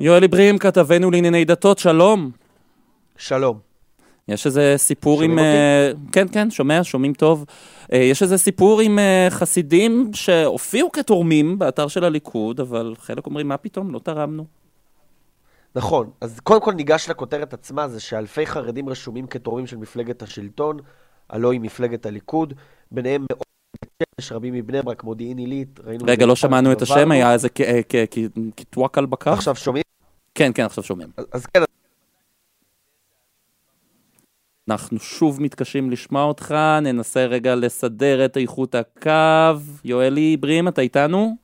יואל עבריים, כתבנו לענייני דתות, שלום. שלום. יש איזה סיפור עם... אותי? אה, כן, כן, שומע, שומעים טוב. אה, יש איזה סיפור עם אה, חסידים שהופיעו כתורמים באתר של הליכוד, אבל חלק אומרים, מה פתאום, לא תרמנו. נכון, אז קודם כל ניגש לכותרת עצמה, זה שאלפי חרדים רשומים כתורמים של מפלגת השלטון, הלא היא מפלגת הליכוד, ביניהם מאות שמש, רבים מבני ברק, מודיעין עילית, ראינו... רגע, לא שמענו את. השם, היה איזה אה, קיטוואק על בקר? עכשיו שומעים? כן, כן, עכשיו שומעים. אז- כן, אנחנו שוב מתקשים לשמוע אותך, ננסה רגע לסדר את איכות הקו. יואלי עבריים, אתה איתנו?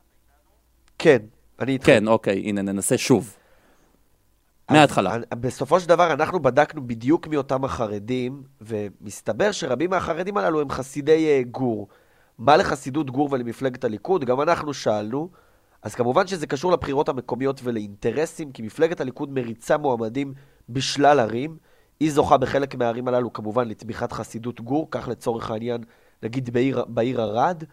כן, אני איתך. כן, אוקיי, הנה, ננסה שוב. מההתחלה. בסופו של דבר, אנחנו בדקנו בדיוק מי אותם החרדים, ומסתבר שרבים מהחרדים הללו הם חסידי אה, גור. מה לחסידות גור ולמפלגת הליכוד? גם אנחנו שאלנו. אז כמובן שזה קשור לבחירות המקומיות ולאינטרסים, כי מפלגת הליכוד מריצה מועמדים בשלל ערים. היא זוכה בחלק מהערים הללו כמובן לתמיכת חסידות גור, כך לצורך העניין, נגיד בעיר, בעיר ערד,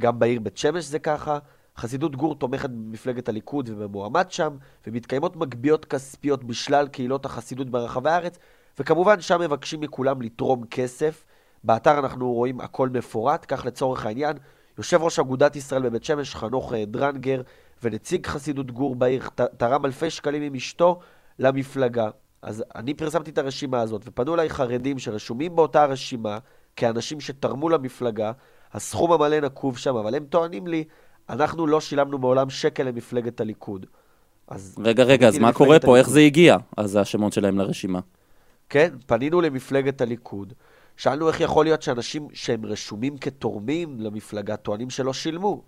גם בעיר בית שמש זה ככה. חסידות גור תומכת במפלגת הליכוד ובמועמד שם, ומתקיימות מגביות כספיות בשלל קהילות החסידות ברחבי הארץ, וכמובן שם מבקשים מכולם לתרום כסף. באתר אנחנו רואים הכל מפורט, כך לצורך העניין, יושב ראש אגודת ישראל בבית שמש, חנוך אה, דרנגר, ונציג חסידות גור בעיר, תרם אלפי שקלים עם אשתו למפלגה. אז אני פרסמתי את הרשימה הזאת, ופנו אליי חרדים שרשומים באותה הרשימה כאנשים שתרמו למפלגה, הסכום המלא נקוב שם, אבל הם טוענים לי, אנחנו לא שילמנו מעולם שקל למפלגת הליכוד. אז רגע, רגע, אז מה קורה פה? איך הליכוד. זה הגיע? אז השמות שלהם לרשימה. כן, פנינו למפלגת הליכוד, שאלנו איך יכול להיות שאנשים שהם רשומים כתורמים למפלגה טוענים שלא שילמו.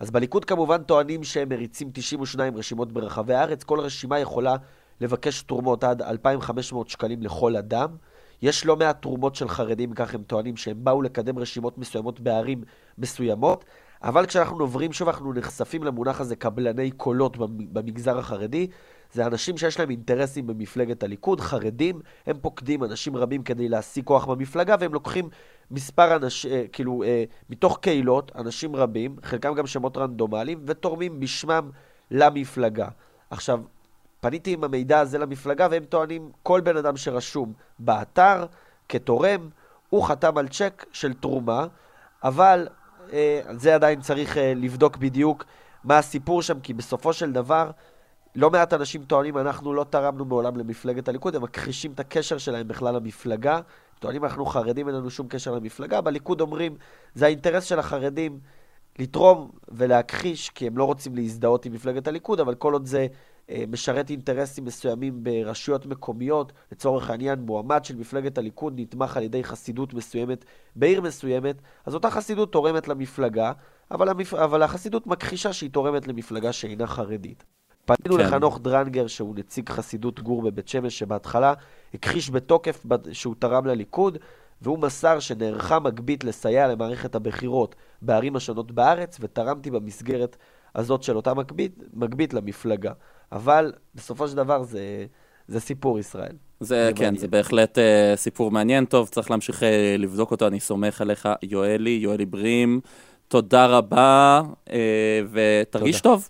אז בליכוד כמובן טוענים שהם מריצים 92 רשימות ברחבי הארץ, כל רשימה יכולה לבקש תרומות עד 2,500 שקלים לכל אדם. יש לא מעט תרומות של חרדים, כך הם טוענים, שהם באו לקדם רשימות מסוימות בערים מסוימות, אבל כשאנחנו עוברים שוב, אנחנו נחשפים למונח הזה קבלני קולות במ- במגזר החרדי. זה אנשים שיש להם אינטרסים במפלגת הליכוד, חרדים, הם פוקדים אנשים רבים כדי להשיג כוח במפלגה, והם לוקחים מספר אנשים, אה, כאילו, אה, מתוך קהילות, אנשים רבים, חלקם גם שמות רנדומליים, ותורמים בשמם למפלגה. עכשיו, פניתי עם המידע הזה למפלגה, והם טוענים, כל בן אדם שרשום באתר כתורם, הוא חתם על צ'ק של תרומה, אבל זה עדיין צריך אה, לבדוק בדיוק מה הסיפור שם, כי בסופו של דבר, לא מעט אנשים טוענים, אנחנו לא תרמנו מעולם למפלגת הליכוד, הם מכחישים את הקשר שלהם בכלל למפלגה. טוענים, אנחנו חרדים, אין לנו שום קשר למפלגה. בליכוד אומרים, זה האינטרס של החרדים לתרום ולהכחיש, כי הם לא רוצים להזדהות עם מפלגת הליכוד, אבל כל עוד זה אה, משרת אינטרסים מסוימים ברשויות מקומיות, לצורך העניין, מועמד של מפלגת הליכוד נתמך על ידי חסידות מסוימת בעיר מסוימת, אז אותה חסידות תורמת למפלגה, אבל, המפ... אבל החסידות מכחישה שהיא תורמת למפלגה שאינה חרדית. פנינו כן. לחנוך דרנגר, שהוא נציג חסידות גור בבית שמש, שבהתחלה הכחיש בתוקף שהוא תרם לליכוד, והוא מסר שנערכה מגבית לסייע למערכת הבחירות בערים השונות בארץ, ותרמתי במסגרת הזאת של אותה מגבית, מגבית למפלגה. אבל בסופו של דבר זה, זה סיפור ישראל. זה, כן, מעניין. זה בהחלט אה, סיפור מעניין. טוב, צריך להמשיך אה, לבדוק אותו, אני סומך עליך, יואלי, יואלי ברים. תודה רבה, אה, ותרגיש תודה. טוב.